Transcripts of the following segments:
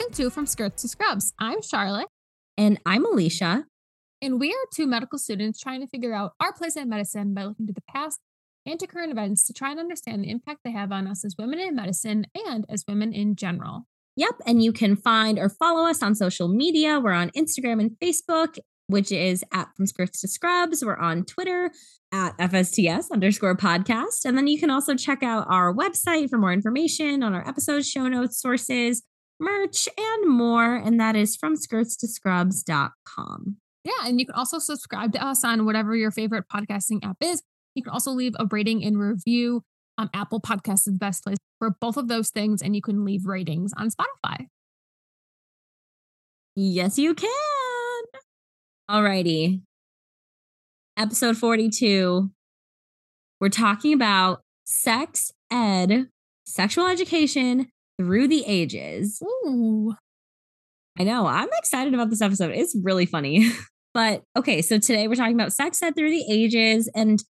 Welcome to From Skirts to Scrubs. I'm Charlotte. And I'm Alicia. And we are two medical students trying to figure out our place in medicine by looking to the past and to current events to try and understand the impact they have on us as women in medicine and as women in general. Yep. And you can find or follow us on social media. We're on Instagram and Facebook, which is at From Skirts to Scrubs. We're on Twitter at FSTS underscore podcast. And then you can also check out our website for more information on our episodes, show notes, sources, merch, and more. And that is from skirts to scrubs.com. Yeah. And you can also subscribe to us on whatever your favorite podcasting app is. You can also leave a rating and review. Um, Apple Podcasts is the best place for both of those things, and you can leave ratings on Spotify. Yes, you can. Alrighty. Episode 42. We're talking about sex ed, sexual education through the ages. Ooh. I know. I'm excited about this episode. It's really funny. but okay, so today we're talking about sex ed through the ages. And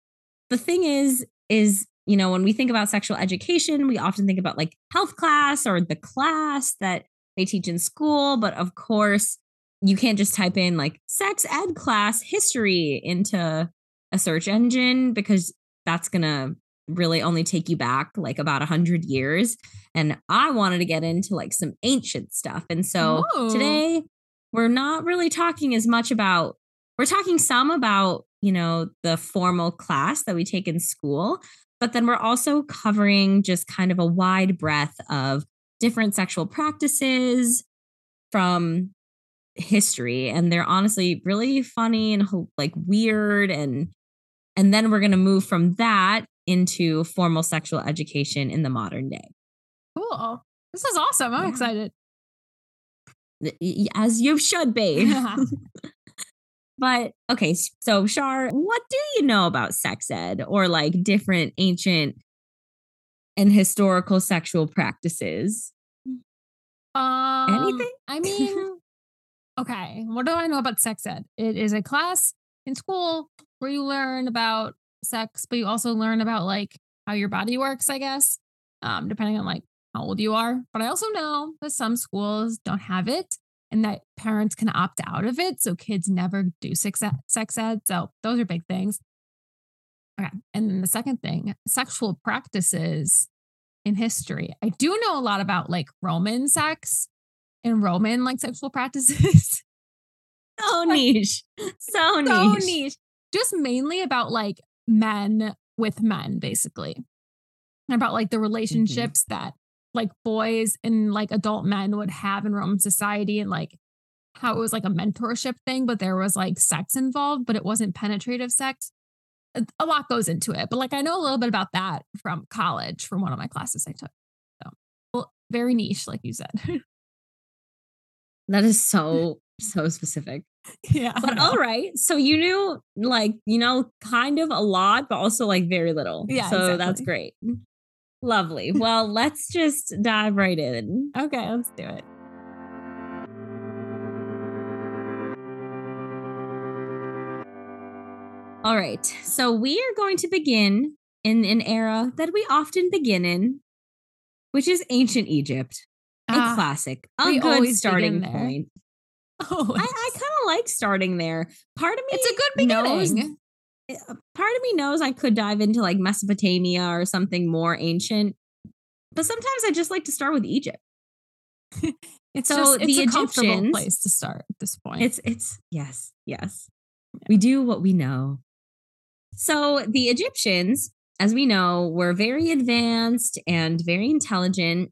the thing is, is, you know, when we think about sexual education, we often think about like health class or the class that they teach in school. But of course, you can't just type in like sex ed class history into a search engine because that's going to really only take you back like about a hundred years. And I wanted to get into like some ancient stuff. And so Ooh. today we're not really talking as much about, we're talking some about, you know, the formal class that we take in school, but then we're also covering just kind of a wide breadth of different sexual practices from history and they're honestly really funny and like weird and and then we're going to move from that into formal sexual education in the modern day. Cool. This is awesome. I'm Yeah. excited. As you should be. but okay, so Shar, what do you know about sex ed or like different ancient and historical sexual practices? Um, Anything? I mean, okay. What do I know about sex ed? It is a class in school where you learn about sex, but you also learn about like how your body works, I guess, um, depending on like how old you are. But I also know that some schools don't have it and that parents can opt out of it. So kids never do sex ed. Sex ed. So those are big things. Okay. And then the second thing, sexual practices in history. I do know a lot about like Roman sex and Roman like sexual practices. So niche. So niche. so niche. Just mainly about like men with men, basically. About like the mm-hmm. relationships that like boys and like adult men would have in Roman society and like how it was like a mentorship thing, but there was like sex involved, but it wasn't penetrative sex. A- A lot goes into it, but like I know a little bit about that from college from one of my classes I took. So well, very niche, like you said. That is so, mm. so specific. Yeah. But all right. So you knew like, you know, kind of a lot, but also like very little. Yeah, So that's great. Lovely. Well, let's just dive right in. Okay, let's do it. All right. So we are going to begin in an era that we often begin in, which is ancient Egypt. A Ah, classic. A good starting point. Oh, I, I kind of like starting there. Part of me it's a good beginning. uh, part of me knows I could dive into like Mesopotamia or something more ancient, but sometimes I just like to start with Egypt. It's So just it's the a comfortable Egyptians- place to start at this point. It's it's yes, yes. We do what we know. So the Egyptians, as we know, were very advanced and very intelligent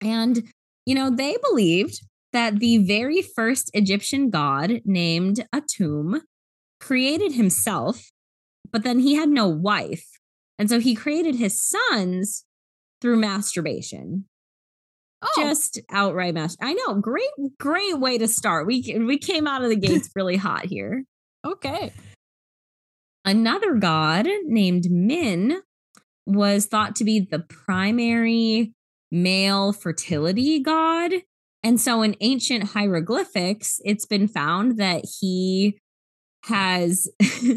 and you know, they believed that the very first Egyptian god named Atum created himself, but then he had no wife. And so he created his sons through masturbation. oh, Just outright master. I know, great, great way to start. We we came out of the gates really hot here. okay. Another god named Min was thought to be the primary male fertility god. And so in ancient hieroglyphics, it's been found that he has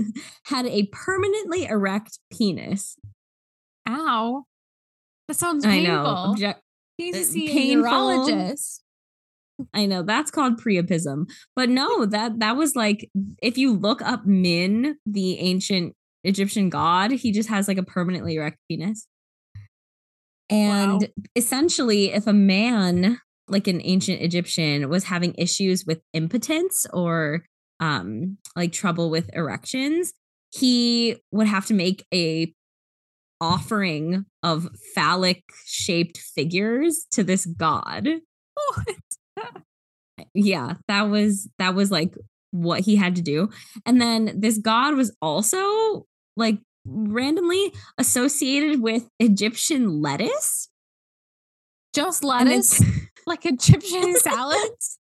had a permanently erect penis. Ow. That sounds painful. I know. You need Uh, see painful. urologist. I know that's called priapism. But no, that that was like if you look up Min, the ancient Egyptian god, he just has like a permanently erect penis. And Wow. essentially, if a man, like an ancient Egyptian, was having issues with impotence or um like trouble with erections, he would have to make a offering of phallic shaped figures to this god. Yeah that was that was like what he had to do. And then this god was also like randomly associated with egyptian lettuce. Just lettuce, like Egyptian salads.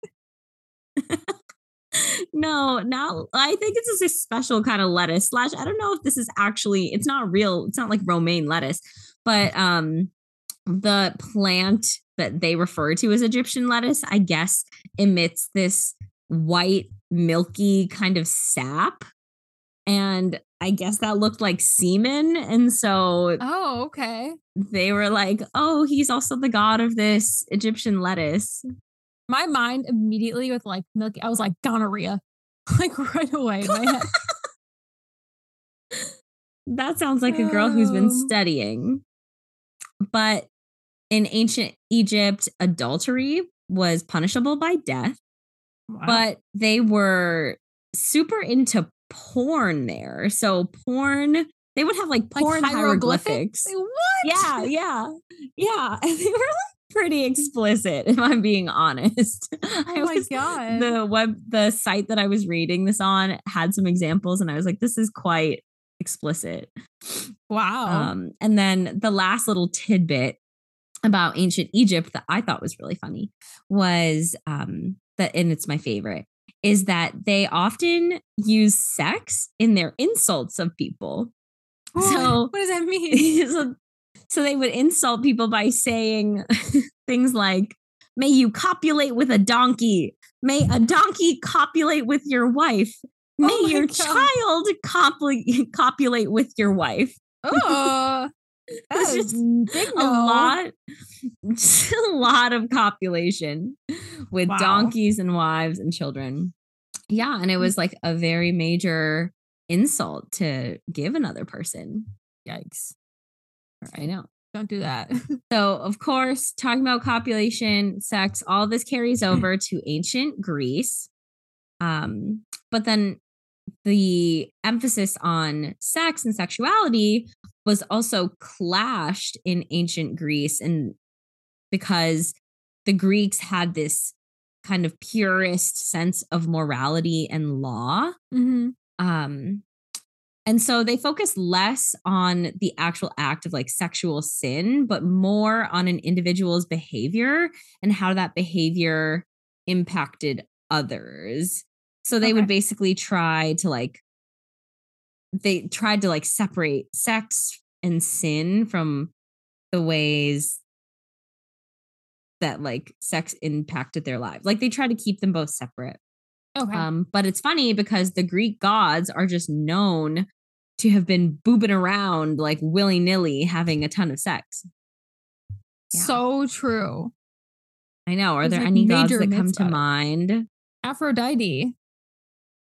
no now i think it's just a special kind of lettuce slash i don't know if this is actually it's not real it's not like romaine lettuce but um the plant that they refer to as egyptian lettuce i guess emits this white milky kind of sap and i guess that looked like semen and so Oh, okay. they were like oh he's also the god of this egyptian lettuce My mind immediately with like milky, I was like gonorrhea, like right away. My head. That sounds like a girl who's been Um. studying. But in ancient Egypt, adultery was punishable by death, Wow. but they were super into porn there. So porn, they would have like like porn hieroglyphics. Like, what? Yeah, yeah, yeah. And they were like pretty explicit, if I'm being honest. Oh I my was god. the web the site that I was reading this on had some examples and I was like, this is quite explicit. wow. Um, and then the last little tidbit about ancient Egypt that I thought was really funny was um that and it's my favorite is that they often use sex in their insults of people. What? so- what does that mean? so, so they would insult people by saying things like, May you copulate with a donkey. May a donkey copulate with your wife. Oh May Oh your God. child copul- copulate with your wife. Oh, It's just big a no. lot, just a lot of copulation with Wow. donkeys and wives and children. Yeah, and it Mm. was like a very major insult to give another person. Yikes! I know. Don't do that. So, of course, talking about copulation, sex, all this carries over to ancient Greece. Um, but then the emphasis on sex and sexuality was also clashed in ancient Greece and because the Greeks had this kind of purist sense of morality and law hmm um and so they focus less on the actual act of like sexual sin but more on an individual's behavior and how that behavior impacted others so they would basically try to like they tried to like separate sex and sin from the ways that like sex impacted their lives like they try to keep them both separate Okay. um, but it's funny because the Greek gods are just known to have been boobing around like willy nilly, having a ton of sex. yeah. So true. I know. Are There's, there like, any gods major that come to mind? Aphrodite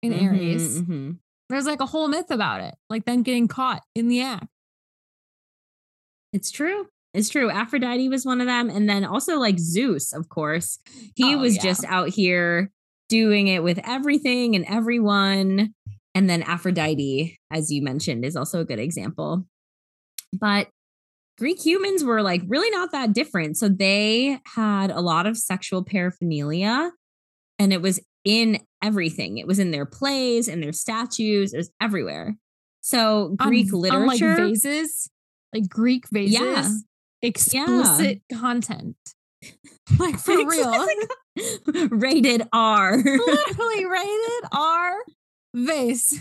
in Mhm, Aries. mhm. There's like a whole myth about it, like them getting caught in the act. It's true. It's true. Aphrodite was one of them. And then also like Zeus, of course. He Oh, was yeah. just out here doing it with everything and everyone. And then Aphrodite, as you mentioned, is also a good example. But Greek humans were like really not that different. So they had a lot of sexual paraphernalia and it was in everything. It was in their plays and their statues, it was everywhere. So Greek on, literature. like vases, like Greek vases, Yeah. explicit content. Like for real. Rated R. Literally rated R vase.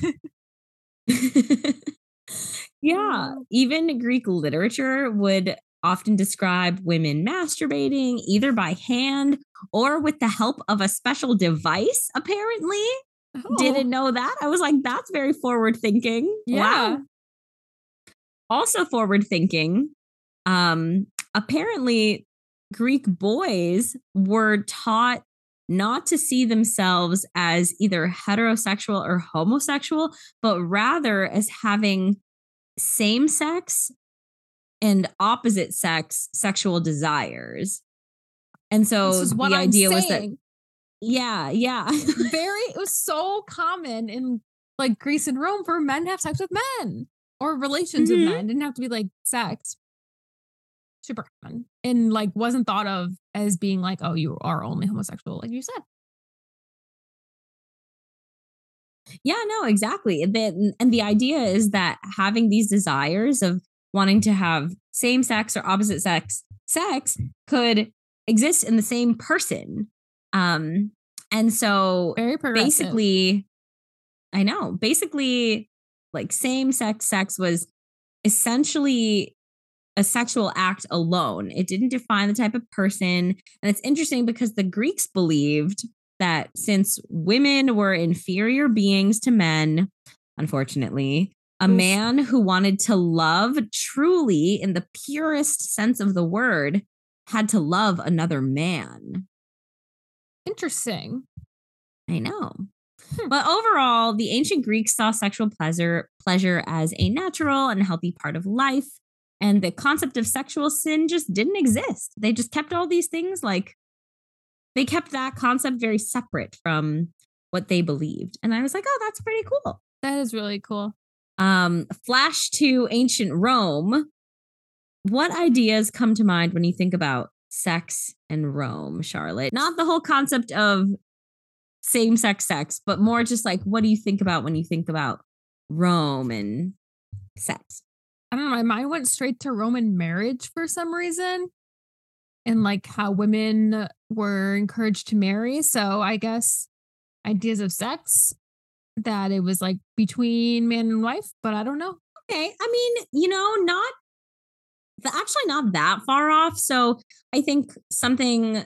yeah. Even Greek literature would often describe women masturbating either by hand or with the help of a special device, apparently. Oh, Didn't know that. I was like, that's very forward thinking. Yeah. Wow. Also forward thinking. Um, apparently Greek boys were taught not to see themselves as either heterosexual or homosexual, but rather as having same sex and opposite sex sexual desires. And so the I'm idea saying. was that yeah, yeah. Very it was so common in like Greece and Rome for men to have sex with men or relations mm-hmm. with men. It didn't have to be like sex. Super common. And like wasn't thought of as being like, oh, you are only homosexual, like you said. Yeah, no, exactly. The, and the idea is that having these desires of wanting to have same sex or opposite sex sex could exist in the same person. Um, and so basically, I know, basically, like same sex sex was essentially a sexual act alone. It didn't define the type of person. And it's interesting because the Greeks believed that since women were inferior beings to men, unfortunately, a man who wanted to love truly in the purest sense of the word had to love another man. Interesting. I know. Hmm. But overall, the ancient Greeks saw sexual pleasure pleasure as a natural and healthy part of life. And the concept of sexual sin just didn't exist. They just kept all these things like they kept that concept very separate from what they believed. And I was like, oh, that's pretty cool. That is really cool. Um, flash to ancient Rome. What ideas come to mind when you think about sex and Rome, Charlotte? Not the whole concept of same sex sex, but more just like what do you think about when you think about Rome and sex? I don't know. My mind went straight to Roman marriage for some reason and like how women were encouraged to marry. So I guess ideas of sex that it was like between man and wife, but I don't know. Okay. I mean, you know, not actually not that far off. So I think something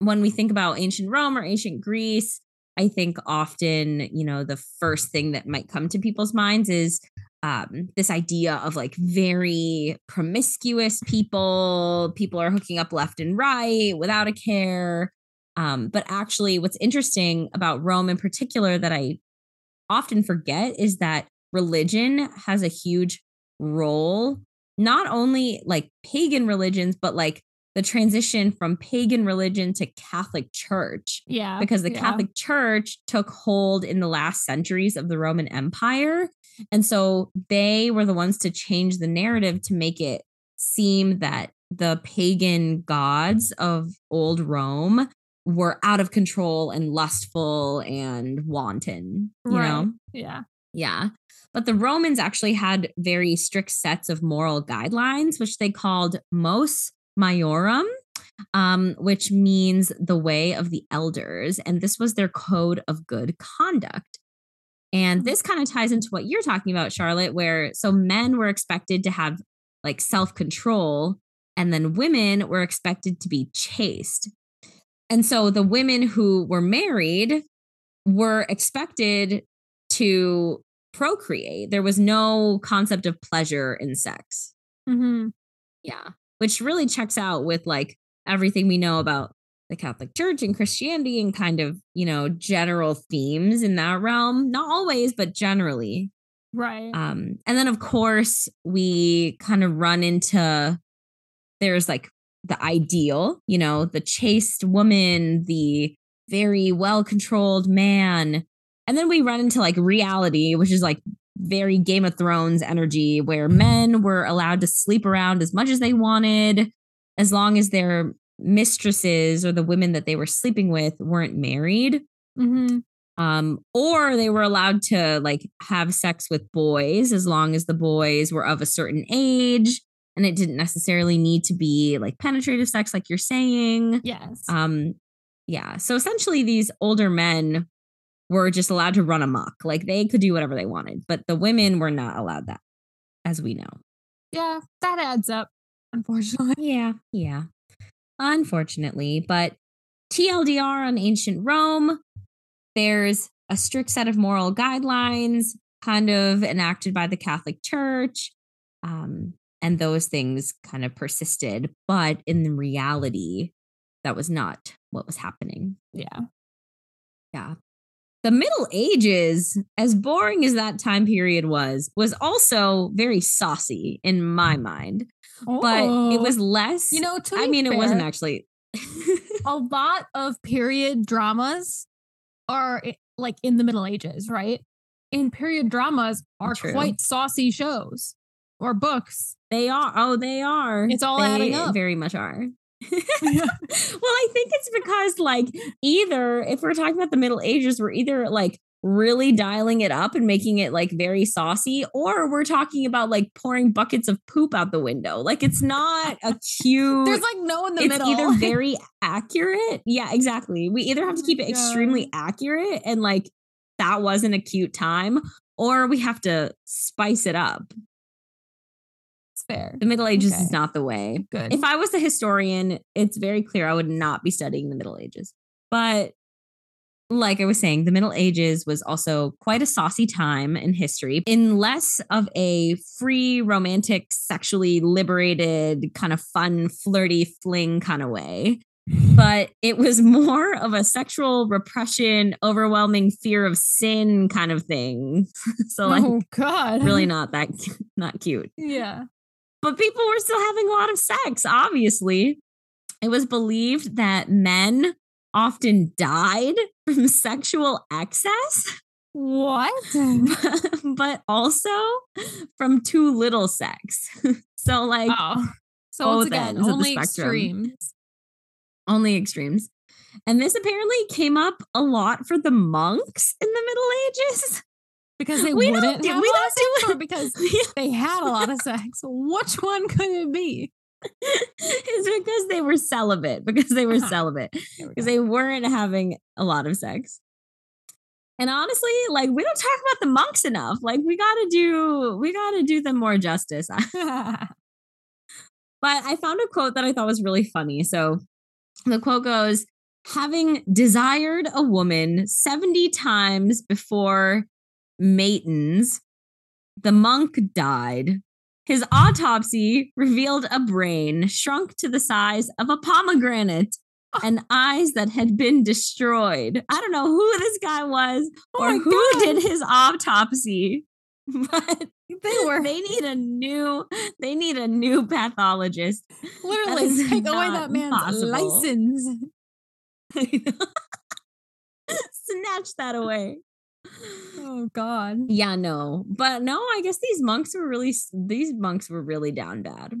when we think about ancient Rome or ancient Greece, I think often, you know, the first thing that might come to people's minds is um, this idea of like very promiscuous people. People are hooking up left and right without a care. Um, but actually, what's interesting about Rome in particular that I often forget is that religion has a huge role, not only like pagan religions, but like the transition from pagan religion to Catholic Church. Yeah. Because the yeah. Catholic Church took hold in the last centuries of the Roman Empire. And so they were the ones to change the narrative to make it seem that the pagan gods of old Rome were out of control and lustful and wanton, you right. know? Yeah. Yeah. But the Romans actually had very strict sets of moral guidelines, which they called mos maiorum, um, which means the way of the elders. And this was their code of good conduct. And this kind of ties into what you're talking about, Charlotte, where so men were expected to have like self control, and then women were expected to be chaste. And so the women who were married were expected to procreate. There was no concept of pleasure in sex. Mm-hmm. Yeah which really checks out with like everything we know about the Catholic Church and Christianity and kind of, you know, general themes in that realm. Not always, but generally. Right. Um, and then of course we kind of run into there's like the ideal, you know, the chaste woman, the very well controlled man. And then we run into like reality, which is like very Game of Thrones energy where men were allowed to sleep around as much as they wanted, as long as their mistresses or the women that they were sleeping with weren't married. Mm-hmm. Um, or they were allowed to like have sex with boys as long as the boys were of a certain age and it didn't necessarily need to be like penetrative sex like you're saying yes um yeah so essentially these older men were just allowed to run amok. Like they could do whatever they wanted, but the women were not allowed that, as we know. Yeah, that adds up, unfortunately. Yeah, yeah. Unfortunately, but TLDR on ancient Rome, there's a strict set of moral guidelines kind of enacted by the Catholic Church. Um, and those things kind of persisted. But in reality, that was not what was happening. Yeah. Yeah. The Middle Ages, as boring as that time period was, was also very saucy in my mm. mind. But it oh. was Oh. less. You know, to I mean, it wasn't actually. a lot of period dramas are like in the Middle Ages, right? And period dramas are True. quite saucy shows or books. they are. Oh, they are. It's all they adding up. Very much are. well, I think it's because, like, either if we're talking about the Middle Ages, we're either like really dialing it up and making it like very saucy, or we're talking about like pouring buckets of poop out the window. Like, it's not a cute. There's like no in the it's middle. either very accurate. Yeah, exactly. We either have to Oh keep it oh extremely accurate and like that wasn't a cute time, or we have to spice it up. It's fair. The Middle Ages is not the way. Good. If I was a historian, it's very clear I would not be studying the Middle Ages. But like I was saying, the Middle Ages was also quite a saucy time in history, in less of a free, romantic, sexually liberated, kind of fun, flirty fling kind of way. But it was more of a sexual repression, overwhelming fear of sin kind of thing. so, like, oh God. really not that not cute Yeah. But people were still having a lot of sex, obviously. It was believed that men often died from sexual excess, What? but also from too little sex. so, like, oh. So both once again, only extremes. only extremes. And this apparently came up a lot for the monks in the Middle Ages. Because they We wouldn't do- have we don't do because they had a lot of sex. Which one could it be? it's because they were celibate, because they were Uh-huh. celibate. There we because they weren't having a lot of sex. And honestly, like we don't talk about the monks enough. Like we got to do we got to do them more justice. but I found a quote that I thought was really funny. So the quote goes, having desired a woman 70 times before matins, the monk died. His autopsy revealed a brain shrunk to the size of a pomegranate and eyes that had been destroyed. I don't know who this guy was Oh or my who God. did his autopsy, but They were they need a new they need a new pathologist. literally take away that man's possible. license. Snatch that away. Oh God. Yeah, no. But no, I guess these monks were really these monks were really down bad.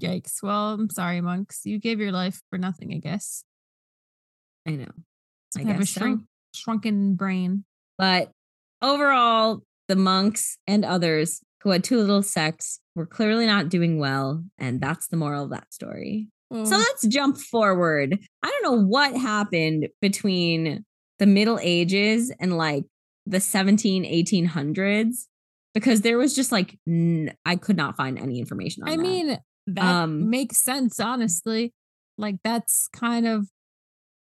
Yikes. Well, I'm sorry, monks. You gave your life for nothing, I guess. I know. It's I have a so. shrunken brain. But overall, the monks and others who had too little sex were clearly not doing well, and that's the moral of that story. So let's jump forward. I don't know what happened between the Middle Ages and like the 17, 1800s because there was just like n- I could not find any information on I that. mean, that Um, makes sense, honestly. Like that's kind of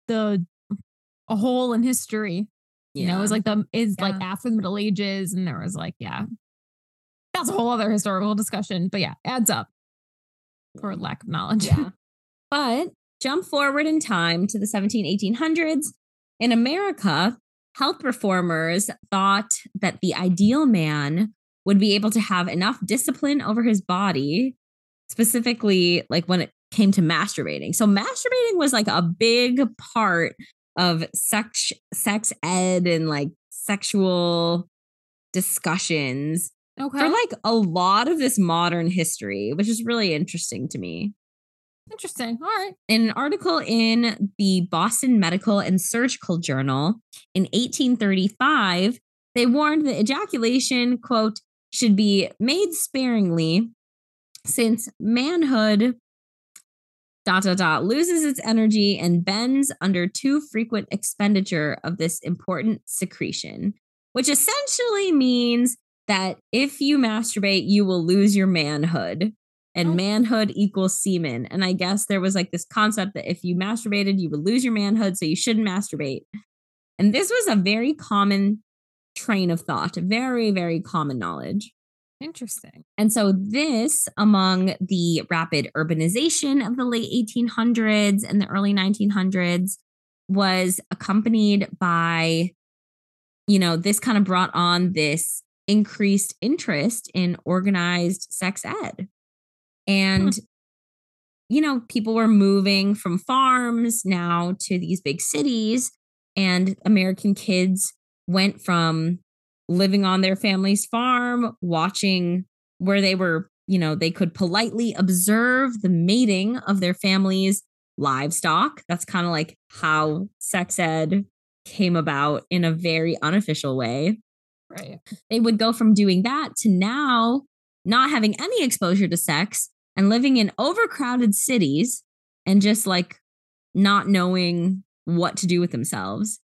the a hole in history. You know, it was like the is like after the Middle Ages, and there was like, yeah. That's a whole other historical discussion. But yeah, adds up for lack of knowledge. yeah. But jump forward in time to the 17, 1800s. In America, health reformers thought that the ideal man would be able to have enough discipline over his body, specifically like when it came to masturbating. So masturbating was like a big part of sex sex ed and like sexual discussions okay. for like a lot of this modern history, which is really interesting to me Interesting. All right. in an article in the Boston Medical and Surgical Journal in 1835, they warned that ejaculation, quote, should be made sparingly since manhood dot dot dot loses its energy and bends under too frequent expenditure of this important secretion, which essentially means that if you masturbate, you will lose your manhood and Oh. manhood equals semen. And I guess there was like this concept that if you masturbated, you would lose your manhood, so you shouldn't masturbate. And this was a very common train of thought, very, very common knowledge. Interesting. And so, this, among the rapid urbanization of the late 1800s and the early 1900s, was accompanied by, you know, this kind of brought on this increased interest in organized sex ed. And, hmm. you know, people were moving from farms now to these big cities, and American kids went from living on their family's farm, watching where they were, you know, they could politely observe the mating of their family's livestock. That's kind of like how sex ed came about in a very unofficial way. Right. They would go from doing that to now not having any exposure to sex and living in overcrowded cities and just like not knowing what to do with themselves.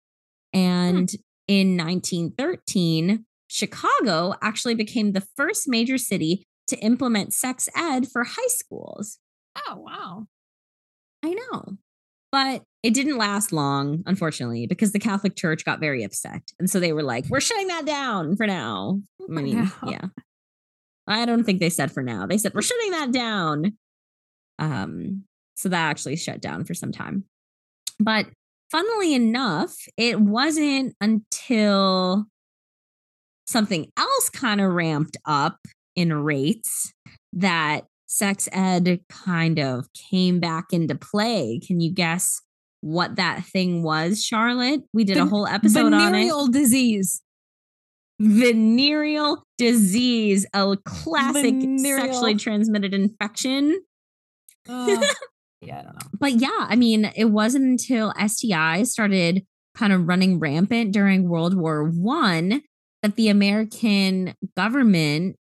Hmm. And hmm in 1913, Chicago actually became the first major city to implement sex ed for high schools. Oh, wow. I know. But it didn't last long, unfortunately, because the Catholic Church got very upset. And so they were like, we're shutting that down for now. I mean, yeah. I don't think they said for now. They said, we're shutting that down. Um, so that actually shut down for some time. But funnily enough, it wasn't until something else kind of ramped up in rates that sex ed kind of came back into play. Can you guess what that thing was, Charlotte? We did a whole episode on it. Venereal disease. Venereal disease, a classic Venereal. sexually transmitted infection. Uh, yeah, I don't know. But yeah, I mean, it wasn't until STI started kind of running rampant during World War One that the American government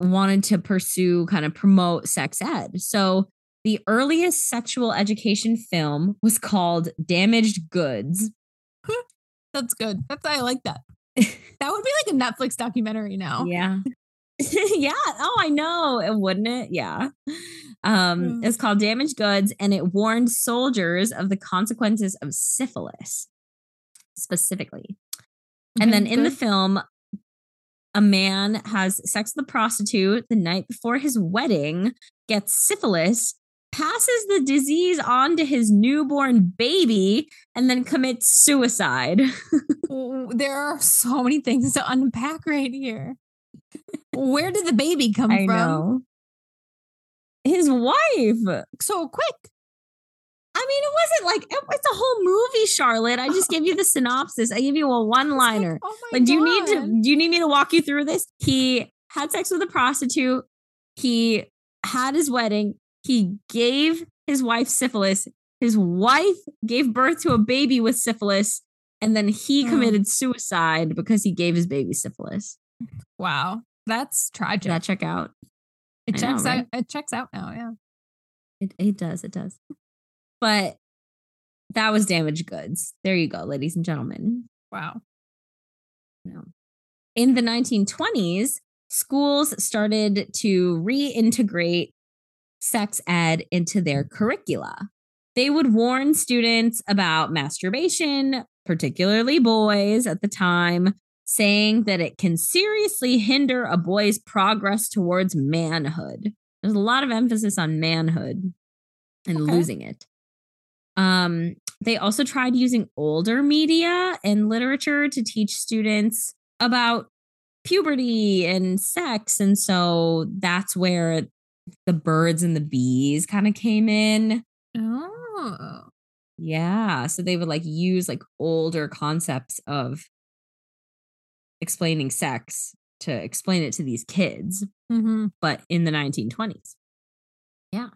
wanted to pursue kind of promote sex ed. So the earliest sexual education film was called Damaged Goods. That's good. That's I like that. that would be like a Netflix documentary now. Yeah. yeah. Oh, I know. Wouldn't it? Yeah. Um, mm. It's called Damaged Goods, and it warned soldiers of the consequences of syphilis specifically. Okay, and then in good. the film, a man has sex with a prostitute the night before his wedding, gets syphilis, passes the disease on to his newborn baby, and then commits suicide. there are so many things to unpack right here. Where did the baby come I from? Know. His wife. So quick. I mean, it wasn't like it, it's a whole movie, Charlotte. I just gave you the synopsis. I give you a one-liner. Like, oh like, do you need to do you need me to walk you through this? He had sex with a prostitute. He had his wedding. He gave his wife syphilis. His wife gave birth to a baby with syphilis, and then he oh. committed suicide because he gave his baby syphilis. Wow. That's tragic. Did that check out? It checks know, right? out. It checks out now. Yeah. It it does. It does. But that was damaged goods. There you go, ladies and gentlemen. Wow. No. In the 1920s, schools started to reintegrate sex ed into their curricula. They would warn students about masturbation, particularly boys at the time, saying that it can seriously hinder a boy's progress towards manhood. There's a lot of emphasis on manhood and okay. losing it. Um, they also tried using older media and literature to teach students about puberty and sex. And so that's where the birds and the bees kind of came in. Oh. Yeah. So they would like use like older concepts of explaining sex to explain it to these kids, mm-hmm. but in the 1920s. Yeah.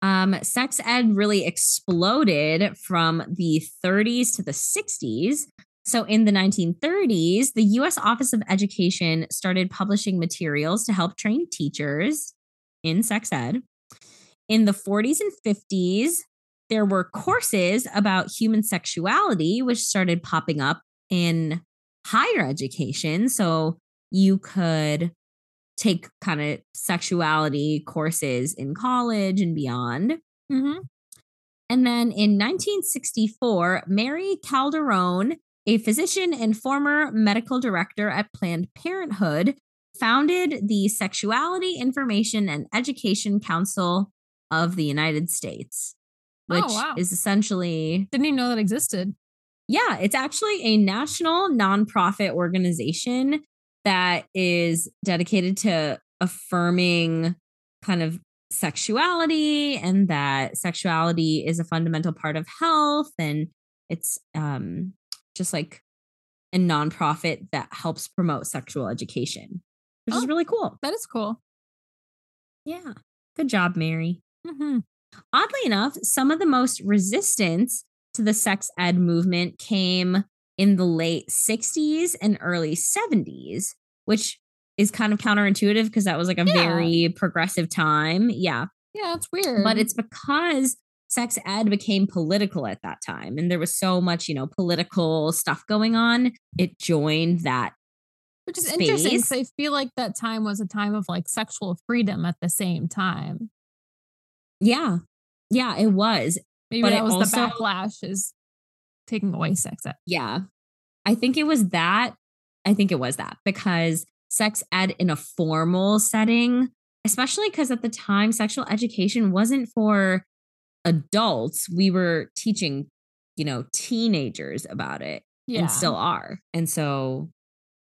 Um, sex ed really exploded from the 30s to the 60s. So, in the 1930s, the US Office of Education started publishing materials to help train teachers in sex ed. In the 40s and 50s, there were courses about human sexuality, which started popping up in higher education. So you could take kind of sexuality courses in college and beyond. Mm-hmm. And then in 1964, Mary Calderone a physician and former medical director at Planned Parenthood, founded the Sexuality Information and Education Council of the United States, Oh, which wow. is essentially Didn't even know that existed. yeah, it's actually a national nonprofit organization that is dedicated to affirming kind of sexuality and that sexuality is a fundamental part of health and it's um just like a nonprofit that helps promote sexual education, which is Oh. really cool. That is cool. Yeah. Good job, Mary. hmm Oddly enough, some of the most resistance to the sex ed movement came in the late 60s and early 70s, which is kind of counterintuitive because that was like a Yeah. very progressive time. Yeah. Yeah, it's weird. But it's because sex ed became political at that time and there was so much, you know, political stuff going on. It joined that. which is interesting space. because I feel like that time was a time of like sexual freedom at the same time. Yeah. Yeah, it was. Maybe But that was also- the backlash is taking away sex ed. Yeah. I think it was that. I think it was that because sex ed in a formal setting, especially because at the time, sexual education wasn't for adults. We were teaching, you know, teenagers about it Yeah. and still are. And so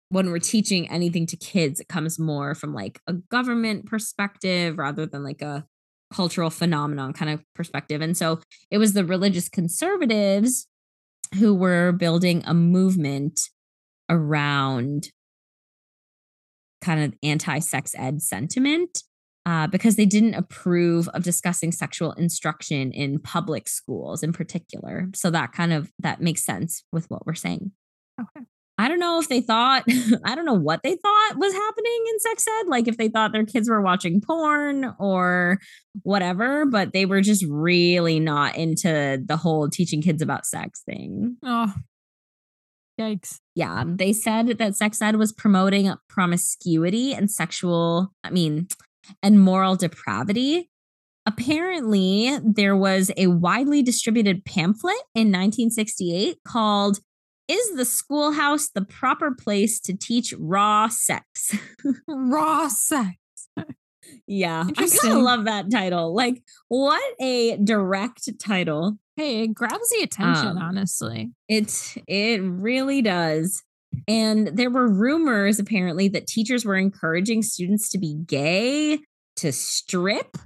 when we're teaching anything to kids, it comes more from like a government perspective rather than like a cultural phenomenon kind of perspective. And so it was the religious conservatives who were building a movement around kind of anti-sex ed sentiment uh, because they didn't approve of discussing sexual instruction in public schools in particular so that kind of that makes sense with what we're saying Okay. i don't know if they thought i don't know what they thought was happening in sex ed like if they thought their kids were watching porn or whatever but they were just really not into the whole teaching kids about sex thing Oh, yikes. yeah, they said that sex ed was promoting promiscuity and sexual, I mean, and moral depravity. Apparently, there was a widely distributed pamphlet in 1968 called Is the Schoolhouse the Proper Place to Teach Raw Sex? Raw sex. yeah, I kind of love that title. Like, what a direct title. Hey, it grabs the attention, Um, honestly. It it really does. And there were rumors apparently that teachers were encouraging students to be gay, to strip,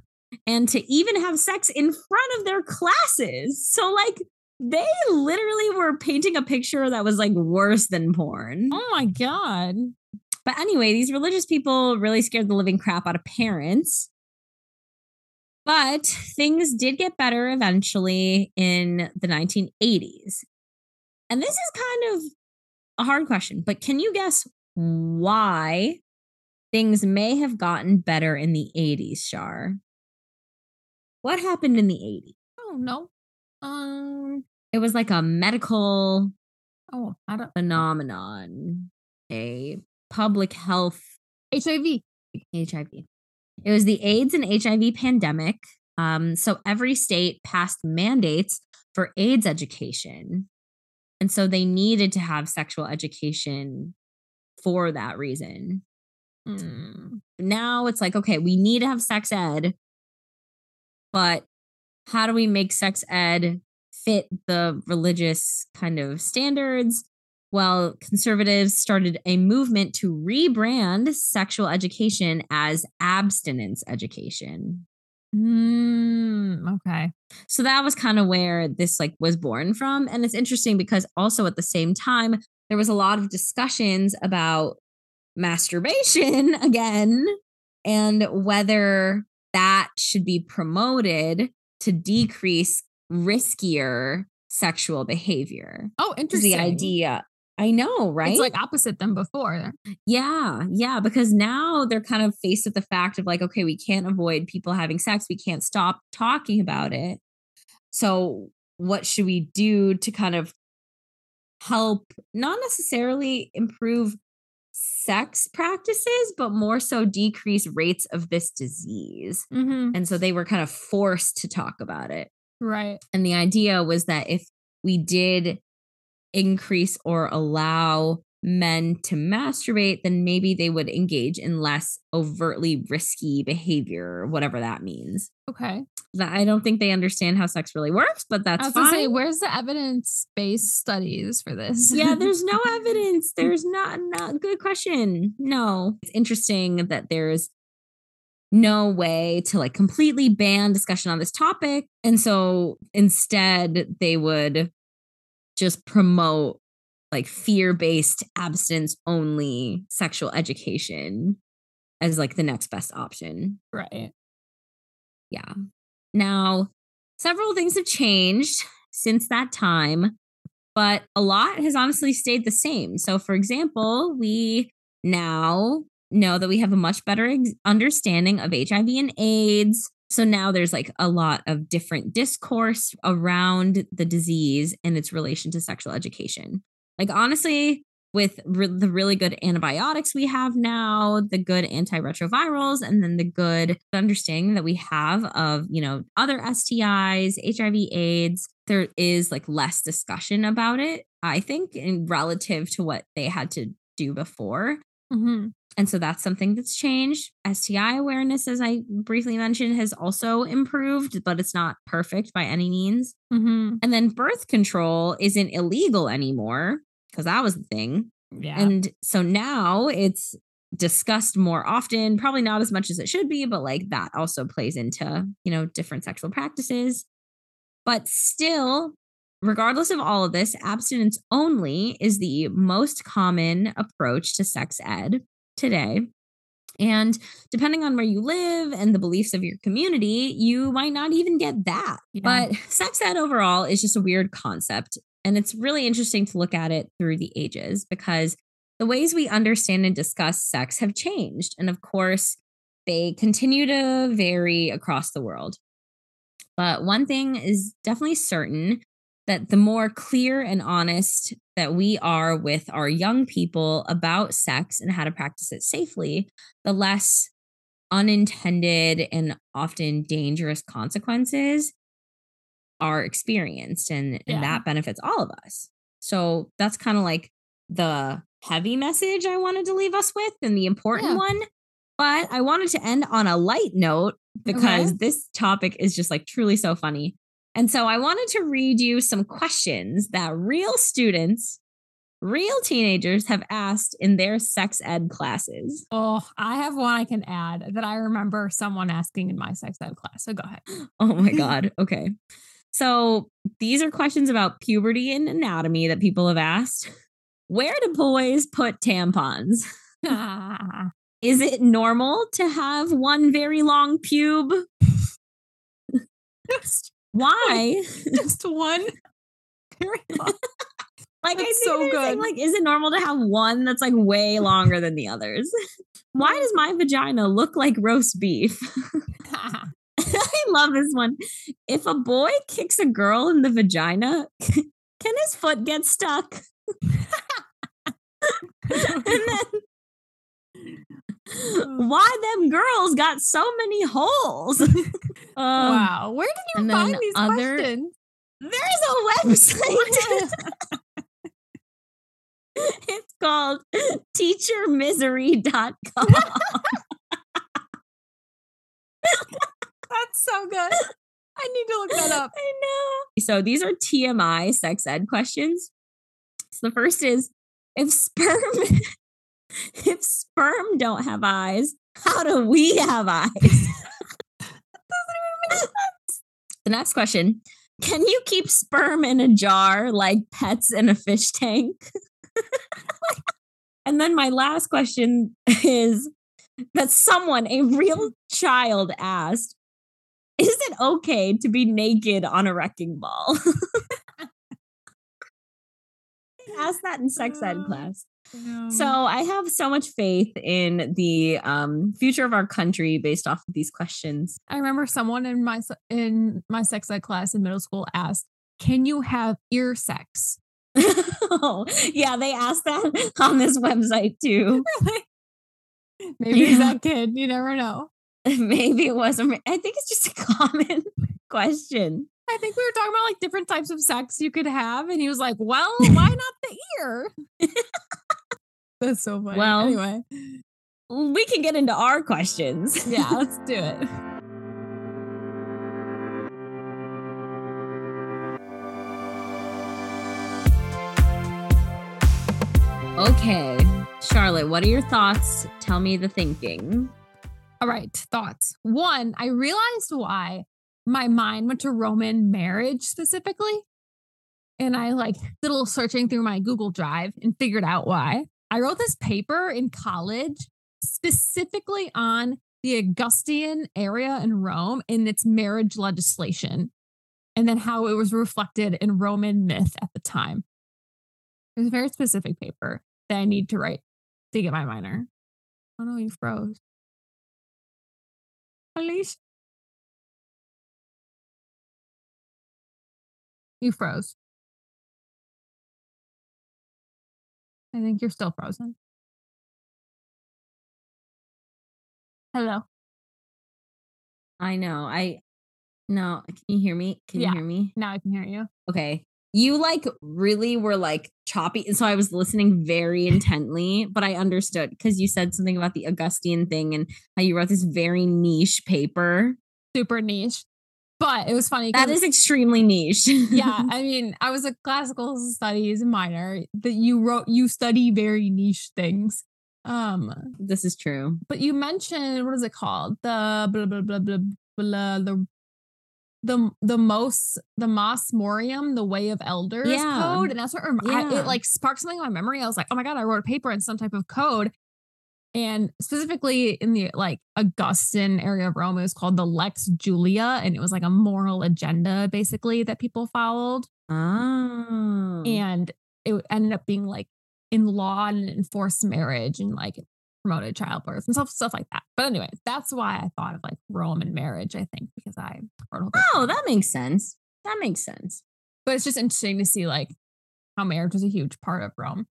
and to even have sex in front of their classes. So like they literally were painting a picture that was like worse than porn. Oh my God. But anyway, these religious people really scared the living crap out of parents. But things did get better eventually in the 1980s. And this is kind of a hard question, but can you guess why things may have gotten better in the 80s, Shar? What happened in the 80s? Oh no. Um. It was like a medical Oh, I don't. phenomenon, a public health HIV. HIV. It was the AIDS and HIV pandemic. Um, so every state passed mandates for AIDS education. And so they needed to have sexual education for that reason. Mm. Now it's like, okay, we need to have sex ed, but how do we make sex ed fit the religious kind of standards? Well, conservatives started a movement to rebrand sexual education as abstinence education. Mm, okay. So that was kind of where this like was born from and it's interesting because also at the same time there was a lot of discussions about masturbation again and whether that should be promoted to decrease riskier sexual behavior. Oh, interesting. the idea. I know, right? It's like opposite than before. Yeah, yeah, because now they're kind of faced with the fact of like, okay, we can't avoid people having sex. We can't stop talking about it. So, what should we do to kind of help not necessarily improve sex practices, but more so decrease rates of this disease? Mm-hmm. And so they were kind of forced to talk about it. Right. And the idea was that if we did increase or allow men to masturbate, then maybe they would engage in less overtly risky behavior, whatever that means. Okay. I don't think they understand how sex really works, but that's I was fine. gonna say, where's the evidence based studies for this? yeah, there's no evidence. There's not, not good question. No. It's interesting that there's no way to like completely ban discussion on this topic. And so instead they would just promote like fear-based abstinence only sexual education as like the next best option. right. Yeah. Now, several things have changed since that time, but a lot has honestly stayed the same. So, for example, we now know that we have a much better ex- understanding of HIV and AIDS. So now there's like a lot of different discourse around the disease and its relation to sexual education. Like, honestly, with re- the really good antibiotics we have now, the good antiretrovirals, and then the good understanding that we have of, you know, other STIs, HIV, AIDS, there is like less discussion about it, I think, in relative to what they had to do before. hmm And so that's something that's changed. STI awareness, as I briefly mentioned, has also improved, but it's not perfect by any means. hmm And then birth control isn't illegal anymore because that was the thing. Yeah. And so now it's discussed more often, probably not as much as it should be, but like that also plays into, you know, different sexual practices. But still, regardless of all of this, abstinence only is the most common approach to sex ed today. And depending on where you live and the beliefs of your community, you might not even get that. Yeah. But sex ed overall is just a weird concept. And it's really interesting to look at it through the ages because the ways we understand and discuss sex have changed. And of course, they continue to vary across the world. But one thing is definitely certain that the more clear and honest that we are with our young people about sex and how to practice it safely, the less unintended and often dangerous consequences are experienced and, and that benefits all of us. So that's kind of like the heavy message I wanted to leave us with and the important Yeah. one. But I wanted to end on a light note because Okay. this topic is just like truly so funny. And so I wanted to read you some questions that real students, real teenagers have asked in their sex ed classes. Oh, I have one I can add that I remember someone asking in my sex ed class. So go ahead. Oh my God. Okay. So these are questions about puberty and anatomy that people have asked. Where do boys put tampons? Is it normal to have one very long pube? Why? just one. Like I That's think so good. Like, is it normal to have one that's like way longer than the others? Why does my vagina look like roast beef? I love this one. If a boy kicks a girl in the vagina, can his foot get stuck? and then why them girls got so many holes? um, wow. Where did you find these other- questions? There's a website. it's called teachermisery.com. That's so good. I need to look that up. I know. So these are TMI sex ed questions. So the first is if sperm if sperm don't have eyes, how do we have eyes? the next question. Can you keep sperm in a jar like pets in a fish tank? and then my last question is that someone, a real child, asked Is it okay to be naked on a wrecking ball? Asked that in sex ed Uh, class. No. So I have so much faith in the um, future of our country based off of these questions. I remember someone in my in my sex ed class in middle school asked, "Can you have ear sex?" yeah, they asked that on this website too. Maybe it's Yeah. that kid. You never know. Maybe it was. I think it's just a common question. I think we were talking about like different types of sex you could have. And he was like, well, why not the ear? That's so funny. Well, anyway, we can get into our questions. yeah, let's do it. Okay. Charlotte, what are your thoughts? Tell me the thinking. All right, thoughts. One, I realized why my mind went to Roman marriage specifically. And I like did a little searching through my Google Drive and figured out why. I wrote this paper in college specifically on the Augustan area in Rome and its marriage legislation, and then how it was reflected in Roman myth at the time. It was a very specific paper that I need to write to get my minor. Oh no, you froze. Alicia. You froze. I think you're still frozen. Hello. I know. I no, can you hear me? Can Yeah. you hear me? Now I can hear you. Okay. You like really were like choppy. And so I was listening very intently, but I understood because you said something about the Augustine thing and how you wrote this very niche paper. Super niche. But it was funny. That is extremely niche. yeah. I mean, I was a classical studies minor that you wrote, you study very niche things. Um, this is true. but you mentioned what is it called? The blah blah blah blah blah the the the most the Mos Maiorum, the Way of Elders Yeah. code, and that's what rem- I, it like sparked something in my memory. I was like, oh my god, I wrote a paper in some type of code, and specifically in the like Augustan area of Rome, it was called the Lex Julia, and it was like a moral agenda basically that people followed Oh. and it ended up being like in law and enforced marriage and like promoted childbirth and stuff stuff like that. But anyway, that's why I thought of like Roman marriage. I think because I oh, that makes sense. That makes sense. But it's just interesting to see like how marriage was a huge part of Rome.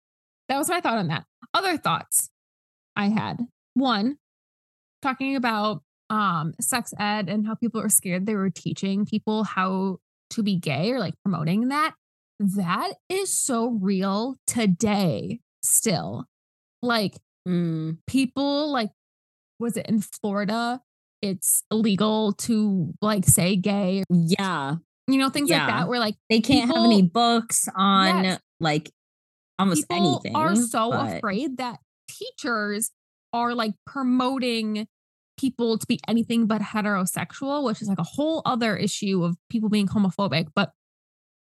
That was my thought on that. Other thoughts I had one talking about um sex ed and how people were scared they were teaching people how to be gay or like promoting that that is so real today still like Mm, people like was it in Florida it's illegal to like say gay yeah. you know things like that where like They can't have any books on Yes. like almost people anything. are so but- afraid that teachers are like promoting people to be anything but heterosexual, which is like a whole other issue of people being homophobic, but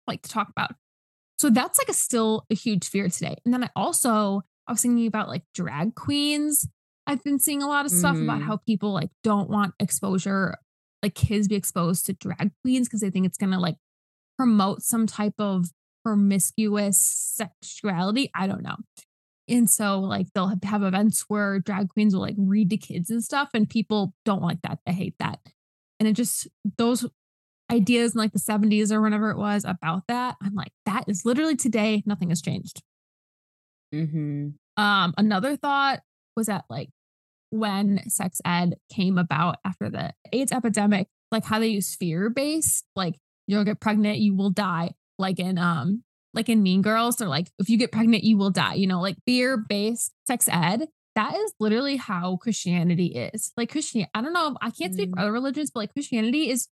like to talk about. So that's like a still a huge fear today. And then I also I was thinking about like drag queens. I've been seeing a lot of stuff about Mm. how people like don't want exposure, like kids be exposed to drag queens because they think it's gonna like promote some type of promiscuous sexuality. I don't know. And so, like, they'll have, have events where drag queens will like read to kids and stuff, and people don't like that. They hate that. And it just, those ideas in like the 70s or whenever it was about that, I'm like, that is literally today, nothing has changed. Mhm. Um, another thought was that like when sex ed came about after the AIDS epidemic, like how they use fear based, like you'll get pregnant, you will die. Like in um, like in Mean Girls, they're like, if you get pregnant, you will die. You know, like fear based sex ed. That is literally how Christianity is. Like Christian, I don't know. I can't speak for Mm. other religions, but like Christianity is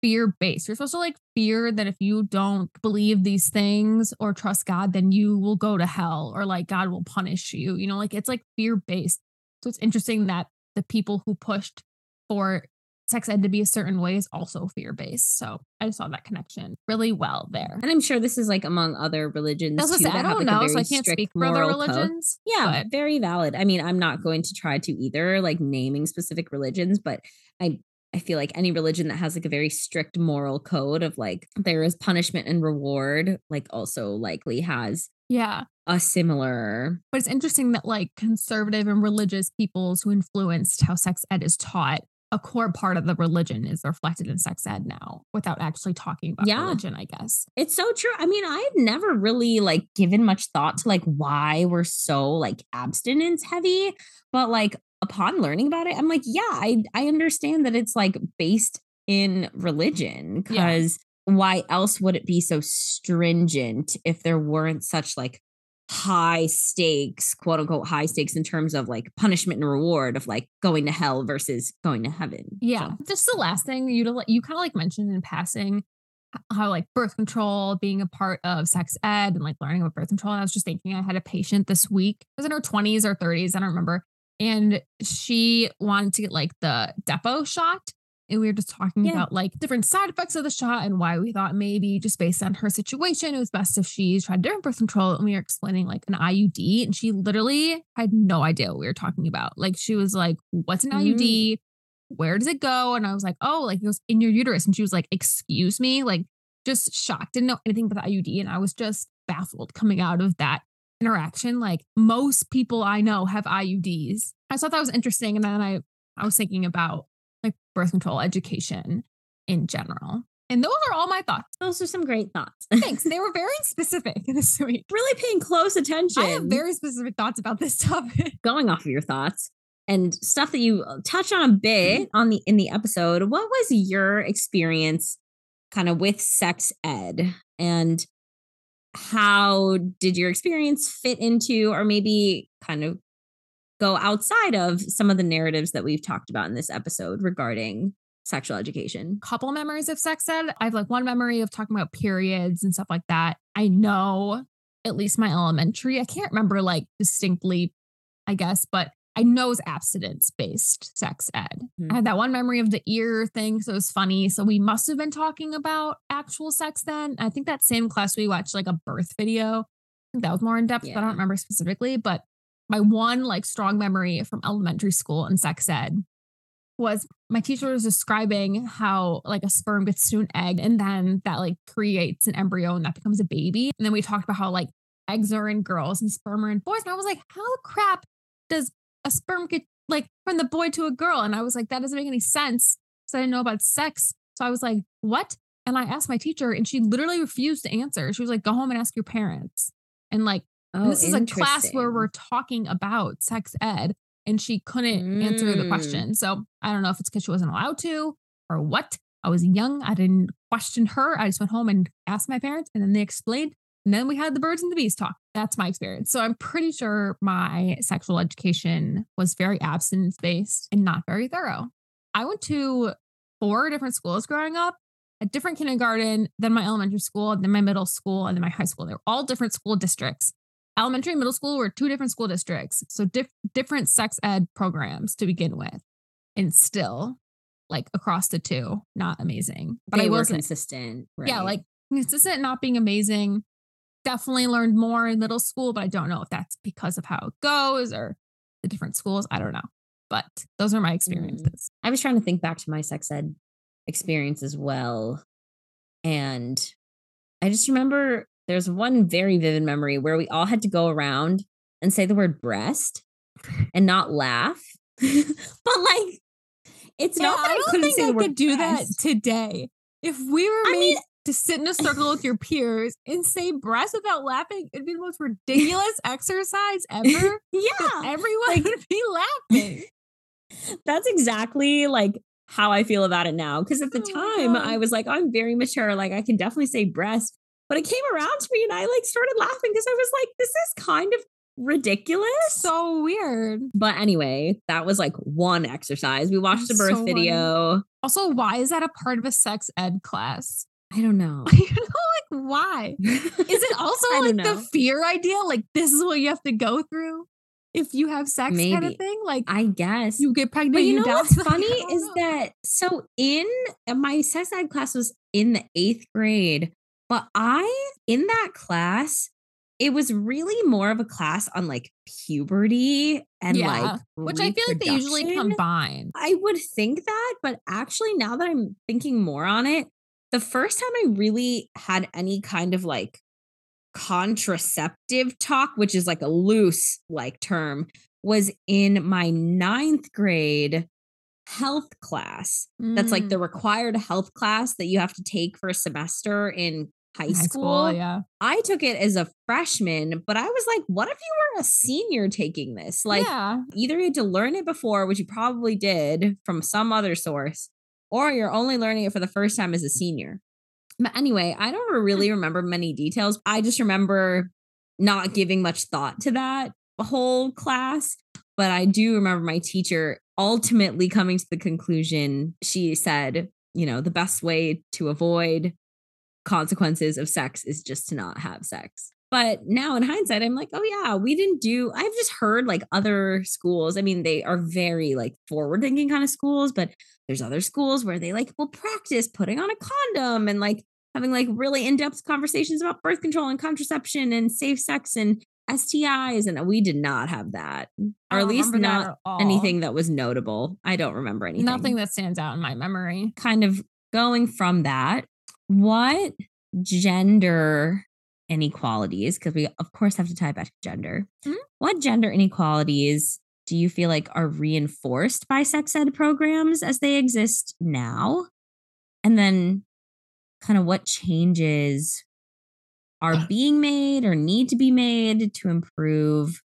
fear based. You're supposed to like fear that if you don't believe these things or trust God, then you will go to hell or like God will punish you. You know, like it's like fear based. So it's interesting that the people who pushed for sex ed to be a certain way is also fear based. So I just saw that connection really well there. And I'm sure this is like among other religions. Too, I don't like, know, so I can't speak for other moral code. religions. Yeah, but- very valid. I mean, I'm not going to try to either, like naming specific religions, but I I feel like any religion that has like a very strict moral code of like there is punishment and reward, like also likely has Yeah. a similar. But it's interesting that like conservative and religious peoples who influenced how sex ed is taught, a core part of the religion is reflected in sex ed now without actually talking about Yeah. religion, I guess. It's so true. I mean, I've never really like given much thought to like why we're so like abstinence heavy, but like upon learning about it, I'm like, yeah, I I understand that it's like based in religion Yeah. because why else would it be so stringent if there weren't such like high stakes, quote unquote, high stakes in terms of like punishment and reward of like going to hell versus going to heaven. Yeah. So. Just the last thing you you kind of like mentioned in passing how like birth control being a part of sex ed and like learning about birth control. And I was just thinking I had a patient this week. It was in her 20s or 30s, I don't remember. And she wanted to get like the Depo shot and we were just talking yeah. about like different side effects of the shot and why we thought maybe just based on her situation, it was best if she tried different birth control. And we were explaining like an IUD, and she literally had no idea what we were talking about. Like she was like, "What's an mm. IUD? Where does it go?" And I was like, "Oh, like it goes in your uterus." And she was like, "Excuse me," like just shocked, didn't know anything about the IUD, and I was just baffled coming out of that interaction. Like most people I know have IUDs. I thought that was interesting, and then I I was thinking about like birth control education in general. And those are all my thoughts. Those are some great thoughts. Thanks. They were very specific this week. Really paying close attention. I have very specific thoughts about this topic. Going off of your thoughts and stuff that you uh, touch on a bit on the in the episode, what was your experience kind of with sex ed and how did your experience fit into or maybe kind of go outside of some of the narratives that we've talked about in this episode regarding sexual education. Couple memories of sex ed. I have like one memory of talking about periods and stuff like that. I know at least my elementary, I can't remember like distinctly, I guess, but I know it was abstinence based sex ed. Mm-hmm. I had that one memory of the ear thing. So it was funny. So we must have been talking about actual sex then. I think that same class we watched like a birth video. that was more in depth, yeah. but I don't remember specifically. But my one like strong memory from elementary school and sex ed was my teacher was describing how like a sperm gets to an egg and then that like creates an embryo and that becomes a baby. And then we talked about how like eggs are in girls and sperm are in boys. And I was like, how crap does a sperm get like from the boy to a girl? And I was like, that doesn't make any sense because I didn't know about sex. So I was like, what? And I asked my teacher and she literally refused to answer. She was like, go home and ask your parents. And like Oh, this is a class where we're talking about sex ed and she couldn't mm. answer the mm. question. So I don't know if it's because she wasn't allowed to or what. I was young. I didn't question her. I just went home and asked my parents and then they explained. And then we had the birds and the bees talk. That's my experience. So I'm pretty sure my sexual education was very abstinence based and not very thorough. I went to four different schools growing up a different kindergarten, then my elementary school, then my middle school, and then my high school. They were all different school districts elementary and middle school were two different school districts. So diff- different sex ed programs to begin with. And still, like across the two, not amazing. But they I was consistent. Right? Yeah, like consistent, not being amazing. Definitely learned more in middle school, but I don't know if that's because of how it goes or the different schools. I don't know. But those are my mm. experiences. Mm. I was trying to think back to my sex ed experience as well. And I just remember there's one very vivid memory where we all had to go around and say the word breast and not laugh. but like, it's yeah, not I, I couldn't say I could do that today. If we were I made mean, to sit in a circle with your peers and say breast without laughing, it'd be the most ridiculous exercise ever. Yeah. Everyone like, would be laughing. That's exactly like how I feel about it now. Cause at the oh time I was like, I'm very mature. Like I can definitely say breast. But it came around to me and I like started laughing because I was like, this is kind of ridiculous. So weird. But anyway, that was like one exercise. We watched That's a birth so video. Funny. Also, why is that a part of a sex ed class? I don't know. you know, like why? is it also like the fear idea? Like this is what you have to go through if you have sex Maybe. kind of thing? Like I guess you get pregnant. But you, know what's funny is know. that so in my sex ed class was in the eighth grade. But I, in that class, it was really more of a class on like puberty and yeah, like which I feel like they usually combine. I would think that, but actually now that I'm thinking more on it, the first time I really had any kind of like contraceptive talk, which is like a loose like term, was in my ninth grade health class. Mm. That's like the mm. required health class that you have to take for a semester in high, high school. school. Yeah. I took it as a freshman, but I was like, what if you were a senior taking this? Like, yeah. either you had to learn it before, which you probably did from some other source, or you're only learning it for the first time as a senior. But anyway, I don't really remember many details. I just remember not giving much thought to that whole class. But I do remember my teacher ultimately coming to the conclusion she said, you know, the best way to avoid consequences of sex is just to not have sex. But now in hindsight, I'm like, oh yeah, we didn't do. I've just heard like other schools. I mean, they are very like forward thinking kind of schools, but there's other schools where they like will practice putting on a condom and like having like really in depth conversations about birth control and contraception and safe sex and STIs. And we did not have that, or at least not anything that was notable. I don't remember anything. Nothing that stands out in my memory. Kind of going from that, what gender inequalities, because we of course have to tie back to gender, mm-hmm. what gender inequalities do you feel like are reinforced by sex ed programs as they exist now? And then kind of what changes are being made or need to be made to improve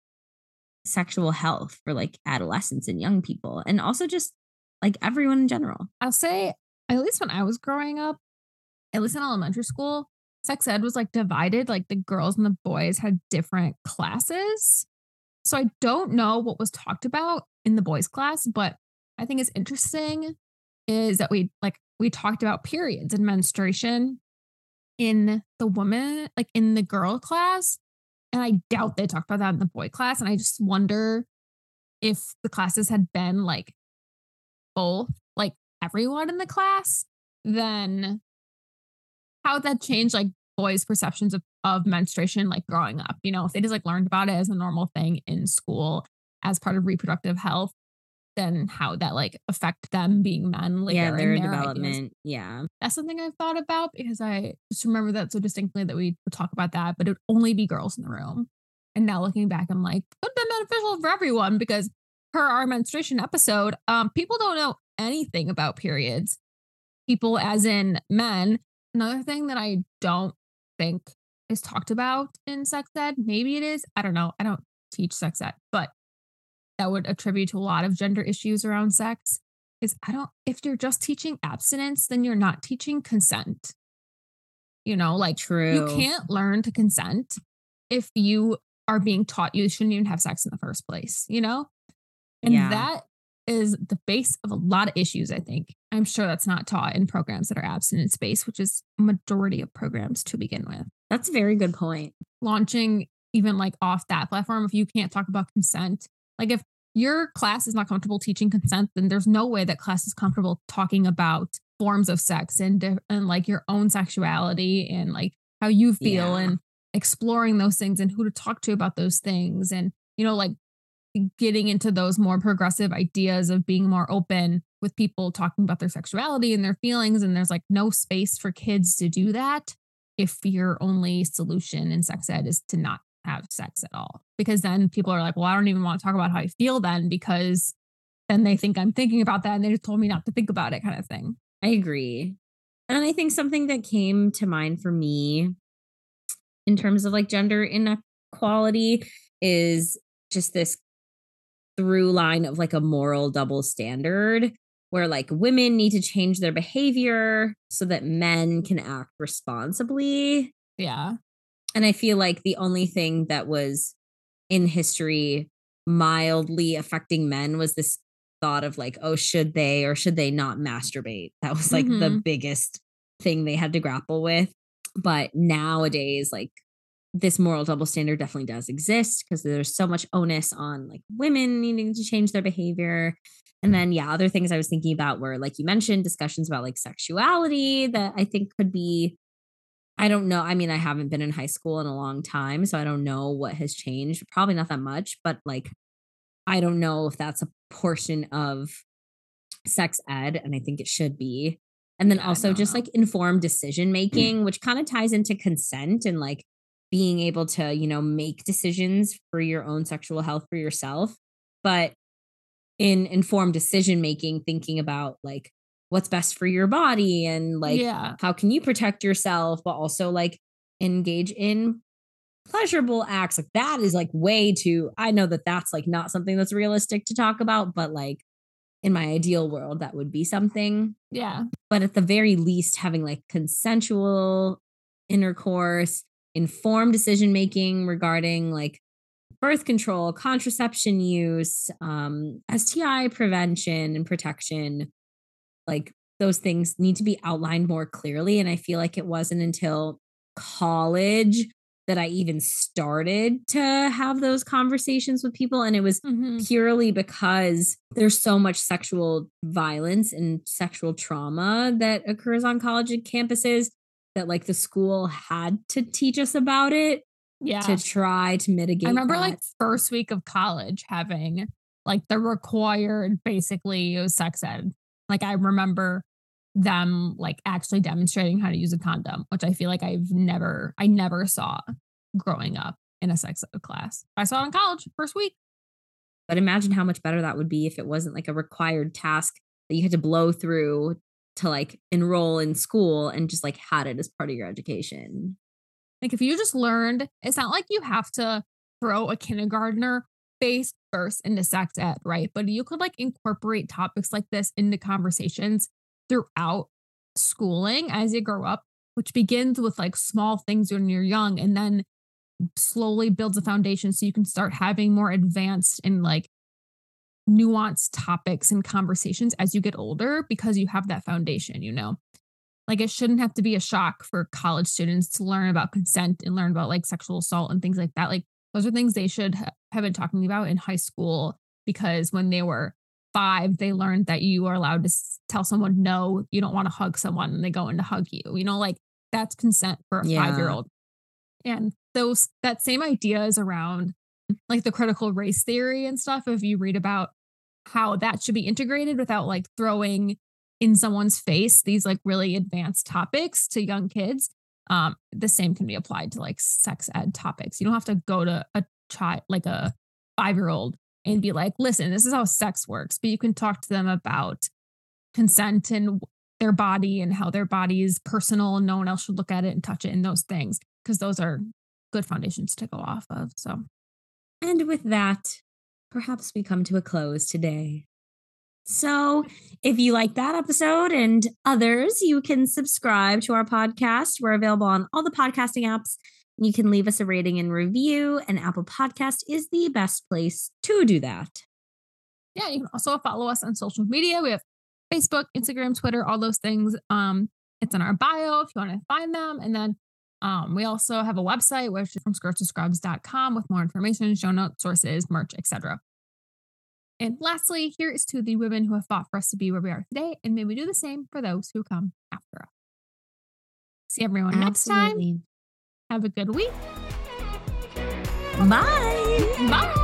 sexual health for like adolescents and young people and also just like everyone in general. I'll say at least when I was growing up, at least in elementary school, sex ed was like divided, like the girls and the boys had different classes. So I don't know what was talked about in the boys class, but I think is interesting is that we like we talked about periods and menstruation in the woman, like in the girl class. And I doubt they talked about that in the boy class. And I just wonder if the classes had been like both, like everyone in the class, then how that changed like boys' perceptions of, of menstruation like growing up. You know, if they just like learned about it as a normal thing in school as part of reproductive health, then how that like affect them being men later yeah their, their development ideas. yeah that's something i've thought about because i just remember that so distinctly that we would talk about that but it would only be girls in the room and now looking back i'm like it would have been beneficial for everyone because per our menstruation episode um people don't know anything about periods people as in men another thing that i don't think is talked about in sex ed maybe it is i don't know i don't teach sex ed but that would attribute to a lot of gender issues around sex is I don't, if you're just teaching abstinence, then you're not teaching consent. You know, like true. You can't learn to consent if you are being taught you shouldn't even have sex in the first place, you know? And yeah. that is the base of a lot of issues, I think. I'm sure that's not taught in programs that are abstinence based, which is majority of programs to begin with. That's a very good point. Launching even like off that platform, if you can't talk about consent, like if your class is not comfortable teaching consent, then there's no way that class is comfortable talking about forms of sex and and like your own sexuality and like how you feel yeah. and exploring those things and who to talk to about those things and you know like getting into those more progressive ideas of being more open with people talking about their sexuality and their feelings and there's like no space for kids to do that if your only solution in sex ed is to not have sex at all because then people are like, well, I don't even want to talk about how I feel then because then they think I'm thinking about that and they just told me not to think about it kind of thing. I agree. And I think something that came to mind for me in terms of like gender inequality is just this through line of like a moral double standard where like women need to change their behavior so that men can act responsibly. Yeah. And I feel like the only thing that was in history mildly affecting men was this thought of like, oh, should they or should they not masturbate? That was like mm-hmm. the biggest thing they had to grapple with. But nowadays, like this moral double standard definitely does exist because there's so much onus on like women needing to change their behavior. And then, yeah, other things I was thinking about were like you mentioned discussions about like sexuality that I think could be I don't know. I mean, I haven't been in high school in a long time, so I don't know what has changed. Probably not that much, but like, I don't know if that's a portion of sex ed, and I think it should be. And then yeah, also just know. like informed decision making, which kind of ties into consent and like being able to, you know, make decisions for your own sexual health for yourself. But in informed decision making, thinking about like what's best for your body and like yeah. how can you protect yourself but also like engage in pleasurable acts like that is like way too i know that that's like not something that's realistic to talk about but like in my ideal world, that would be something. Yeah. But at the very least, having like consensual intercourse, informed decision making regarding like birth control, contraception use, um, STI prevention and protection, like those things need to be outlined more clearly. And I feel like it wasn't until college that I even started to have those conversations with people. And it was mm-hmm. purely because there's so much sexual violence and sexual trauma that occurs on college campuses that like the school had to teach us about it. Yeah. To try to mitigate. I remember that. like first week of college having like the required basically sex ed. Like I remember them like actually demonstrating how to use a condom, which I feel like I've never, I never saw growing up in a sex ed class. I saw it in college first week. But imagine how much better that would be if it wasn't like a required task that you had to blow through to like enroll in school and just like had it as part of your education. Like if you just learned, it's not like you have to throw a kindergartner face first into sex ed, right? But you could like incorporate topics like this into conversations throughout schooling as you grow up, which begins with like small things when you're young and then slowly builds a foundation so you can start having more advanced and like nuanced topics and conversations as you get older because you have that foundation, you know? Like it shouldn't have to be a shock for college students to learn about consent and learn about like sexual assault and things like that. Like those are things they should ha- have been talking about in high school because when they were five, they learned that you are allowed to tell someone, no, you don't want to hug someone and they go in to hug you. You know, like that's consent for a yeah. five year old. And those, that same idea is around like the critical race theory and stuff. If you read about how that should be integrated without like throwing in someone's face these like really advanced topics to young kids, um, the same can be applied to like sex ed topics. You don't have to go to a child, like a five year old and be like, listen, this is how sex works. But you can talk to them about consent and their body and how their body is personal and no one else should look at it and touch it and those things, because those are good foundations to go off of. So, and with that, perhaps we come to a close today. So, if you like that episode and others, you can subscribe to our podcast. We're available on all the podcasting apps you can leave us a rating and review, and Apple Podcast is the best place to do that. Yeah, you can also follow us on social media. We have Facebook, Instagram, Twitter, all those things. Um, it's in our bio if you want to find them. And then um, we also have a website, which is from scrubs with more information, show notes, sources, merch, etc. And lastly, here is to the women who have fought for us to be where we are today, and may we do the same for those who come after us. See everyone Absolutely. next time. Have a good week. Bye. Bye.